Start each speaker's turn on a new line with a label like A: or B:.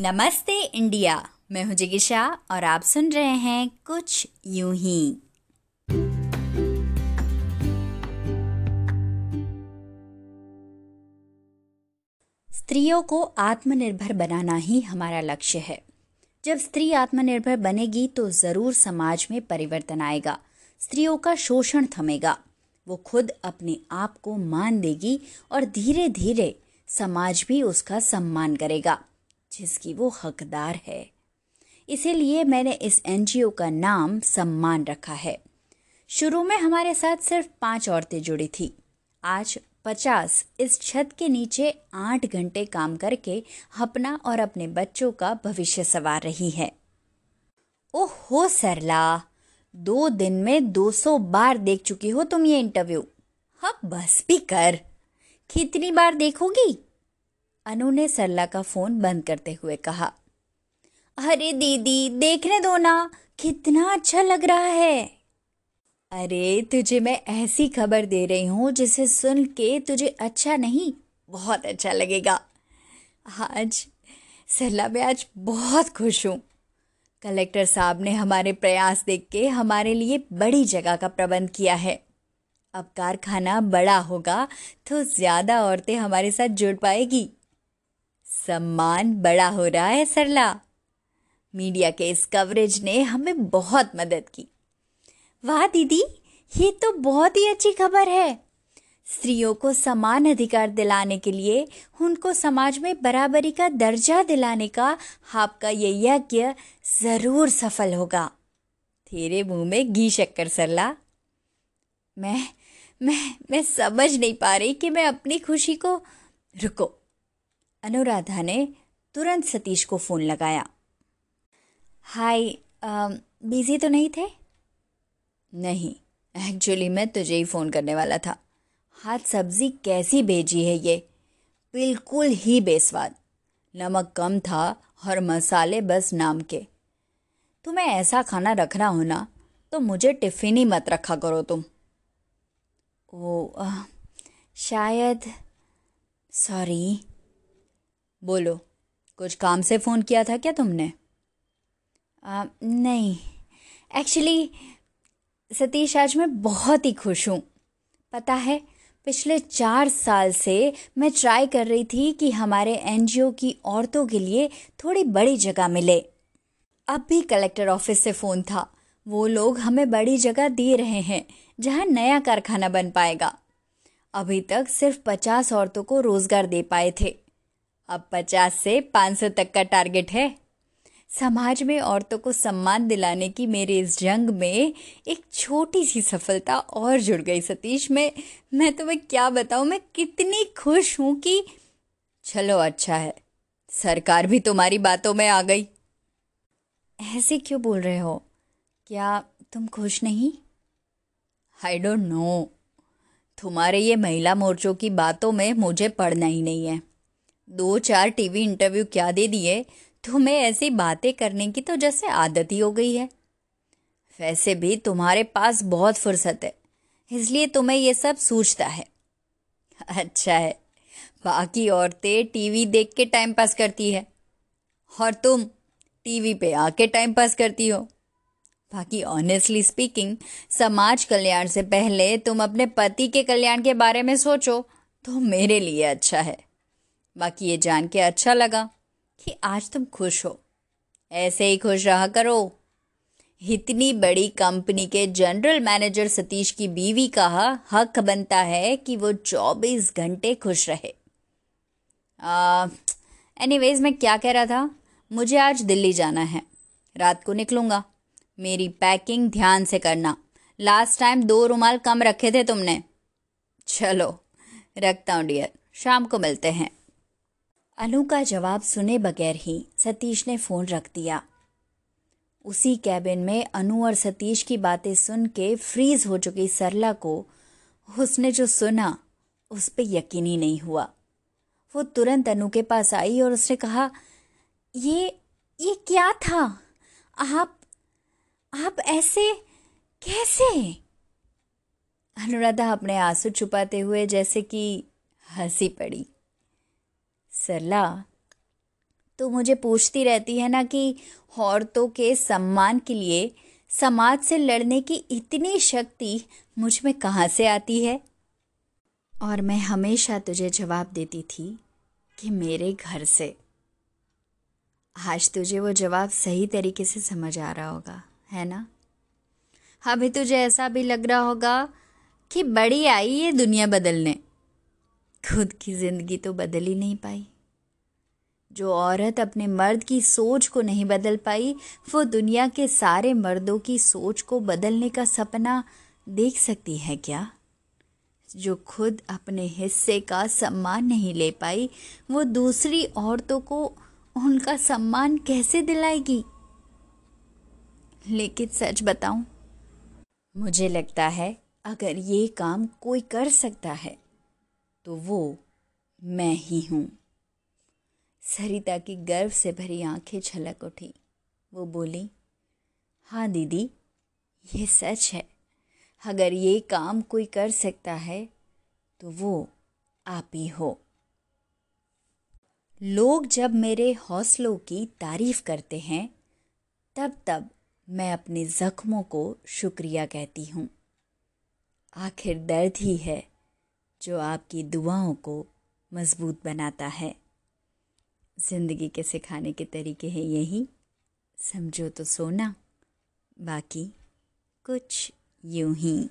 A: नमस्ते इंडिया। मैं हूँ जिगिशा और आप सुन रहे हैं कुछ यूँ ही। स्त्रियों को आत्मनिर्भर बनाना ही हमारा लक्ष्य है। जब स्त्री आत्मनिर्भर बनेगी तो ज़रूर समाज में परिवर्तन आएगा। स्त्रियों का शोषण थमेगा। वो खुद अपने आप को मान देगी और धीरे धीरे समाज भी उसका सम्मान करेगा। जिसकी वो हकदार है। इसीलिए मैंने इस एनजीओ का नाम सम्मान रखा है। शुरू में हमारे साथ सिर्फ़ पाँच औरतें जुड़ी थी। आज पचास इस छत के नीचे आठ घंटे काम करके अपना और अपने बच्चों का भविष्य सवार रही है। ओहो सरला, दो दिन में 200 बार देख चुकी हो तुम ये इंटरव्यू। हाँ बस भी कर। कितनी बार देखोगी? अनु ने सरला का फ़ोन बंद करते हुए कहा, अरे दीदी, देखने दो ना, कितना अच्छा लग रहा है। अरे, तुझे मैं ऐसी खबर दे रही हूँ, जिसे सुन के तुझे अच्छा नहीं, बहुत अच्छा लगेगा। आज, सरला मैं आज बहुत खुश हूँ। कलेक्टर साहब ने हमारे प्रयास देख के हमारे लिए बड़ी जगह का प्रबंध किया है। अब कारखाना बड़ा होगा तो ज़्यादा औरतें हमारे साथ जुड़ पाएगी। सम्मान बड़ा हो रहा है सरला। मीडिया के इस कवरेज ने हमें बहुत मदद की। वाह दीदी, ये तो बहुत ही अच्छी खबर है। स्त्रियों को समान अधिकार दिलाने के लिए, उनको समाज में बराबरी का दर्जा दिलाने का आपका ये यज्ञ ज़रूर सफल होगा। तेरे मुँह में घी शक्कर सरला। मैं मैं मैं समझ नहीं पा रही कि मैं अपनी खुशी को, रुको। अनुराधा ने तुरंत सतीश को फ़ोन लगाया। हाय बिज़ी तो नहीं थे? नहीं एक्चुअली मैं तुझे ही फ़ोन करने वाला था। हाथ सब्ज़ी कैसी भेजी है ये? बिल्कुल ही बेस्वाद। नमक कम था और मसाले बस नाम के। तुम्हें ऐसा खाना रखना हो ना तो मुझे टिफ़िन ही मत रखा करो तुम। ओ आ, शायद सॉरी बोलो कुछ काम से फ़ोन किया था क्या तुमने? आ, नहीं। एक्चुअली सतीश आज मैं बहुत ही खुश हूँ। पता है पिछले चार साल से मैं ट्राई कर रही थी कि हमारे एनजीओ की औरतों के लिए थोड़ी बड़ी जगह मिले। अब भी कलेक्टर ऑफ़िस से फ़ोन था। वो लोग हमें बड़ी जगह दे रहे हैं जहाँ नया कारखाना बन पाएगा। अभी तक सिर्फ़ पचास औरतों को रोज़गार दे पाए थे। अब पचास से पाँच सौ तक का टारगेट है। समाज में औरतों को सम्मान दिलाने की मेरे इस जंग में एक छोटी सी सफलता और जुड़ गई। सतीश, मैं मैं तुम्हें क्या बताऊँ? मैं कितनी खुश हूँ कि चलो अच्छा है। सरकार भी तुम्हारी बातों में आ गई। ऐसे क्यों बोल रहे हो? क्या तुम खुश नहीं? आई डोंट नो तुम्हारे ये महिला मोर्चों की बातों में मुझे पढ़ना ही नहीं है। दो चार टीवी इंटरव्यू क्या दे दिए तुम्हें ऐसी बातें करने की तो जैसे आदत ही हो गई है। वैसे भी तुम्हारे पास बहुत फुर्सत है, इसलिए तुम्हें ये सब सूझता है। अच्छा है, बाकी औरतें टीवी देख के टाइम पास करती है, और तुम टीवी पे आके टाइम पास करती हो। बाकी ऑनेस्टली स्पीकिंग समाज कल्याण से पहले तुम अपने पति के कल्याण के बारे में सोचो तो मेरे लिए अच्छा है। बाकी ये जान के अच्छा लगा कि आज तुम खुश हो। ऐसे ही खुश रहा करो। इतनी बड़ी कंपनी के जनरल मैनेजर सतीश की बीवी का हक बनता है कि वो चौबीस घंटे खुश रहे। एनीवेज मैं क्या कह रहा था? मुझे आज दिल्ली जाना है। रात को निकलूँगा। मेरी पैकिंग ध्यान से करना। लास्ट टाइम दो रुमाल कम रखे थे तुमने। चलो, रखता हूँ डियर शाम को मिलते हैं। अनु का जवाब सुने बगैर ही सतीश ने फ़ोन रख दिया। उसी कैबिन में अनु और सतीश की बातें सुन के फ्रीज हो चुकी सरला को उसने जो सुना, उस पर यकीन ही नहीं हुआ। वो तुरंत अनु के पास आई और उसने कहा, ये ये क्या था? आप आप ऐसे कैसे? अनुराधा अपने आँसू छुपाते हुए जैसे कि हँसी पड़ी। सरला तो मुझे पूछती रहती है ना कि औरतों के सम्मान के लिए समाज से लड़ने की इतनी शक्ति मुझमें कहाँ से आती है? और मैं हमेशा तुझे जवाब देती थी कि मेरे घर से। आज तुझे वो जवाब सही तरीके से समझ आ रहा होगा, है ना? अभी तुझे ऐसा भी लग रहा होगा कि बड़ी आई ये दुनिया बदलने। खुद की ज़िंदगी तो बदल ही नहीं पाई। जो औरत अपने मर्द की सोच को नहीं बदल पाई, वो दुनिया के सारे मर्दों की सोच को बदलने का सपना देख सकती है क्या? जो खुद अपने हिस्से का सम्मान नहीं ले पाई, वो दूसरी औरतों को उनका सम्मान कैसे दिलाएगी? लेकिन सच बताऊँ, मुझे लगता है अगर ये काम कोई कर सकता है तो वो मैं ही हूँ। सरिता की गर्व से भरी आँखें छलक उठी। वो बोली हाँ दीदी, ये सच है। अगर ये काम कोई कर सकता है तो वो आप ही हो। लोग जब मेरे हौसलों की तारीफ़ करते हैं, तब तब मैं अपने ज़ख्मों को शुक्रिया कहती हूँ। आखिर दर्द ही है। जो आपकी दुआओं को मज़बूत बनाता है। ज़िंदगी के सिखाने के तरीके हैं यही, समझो तो सोना, बाकी कुछ यूँ ही।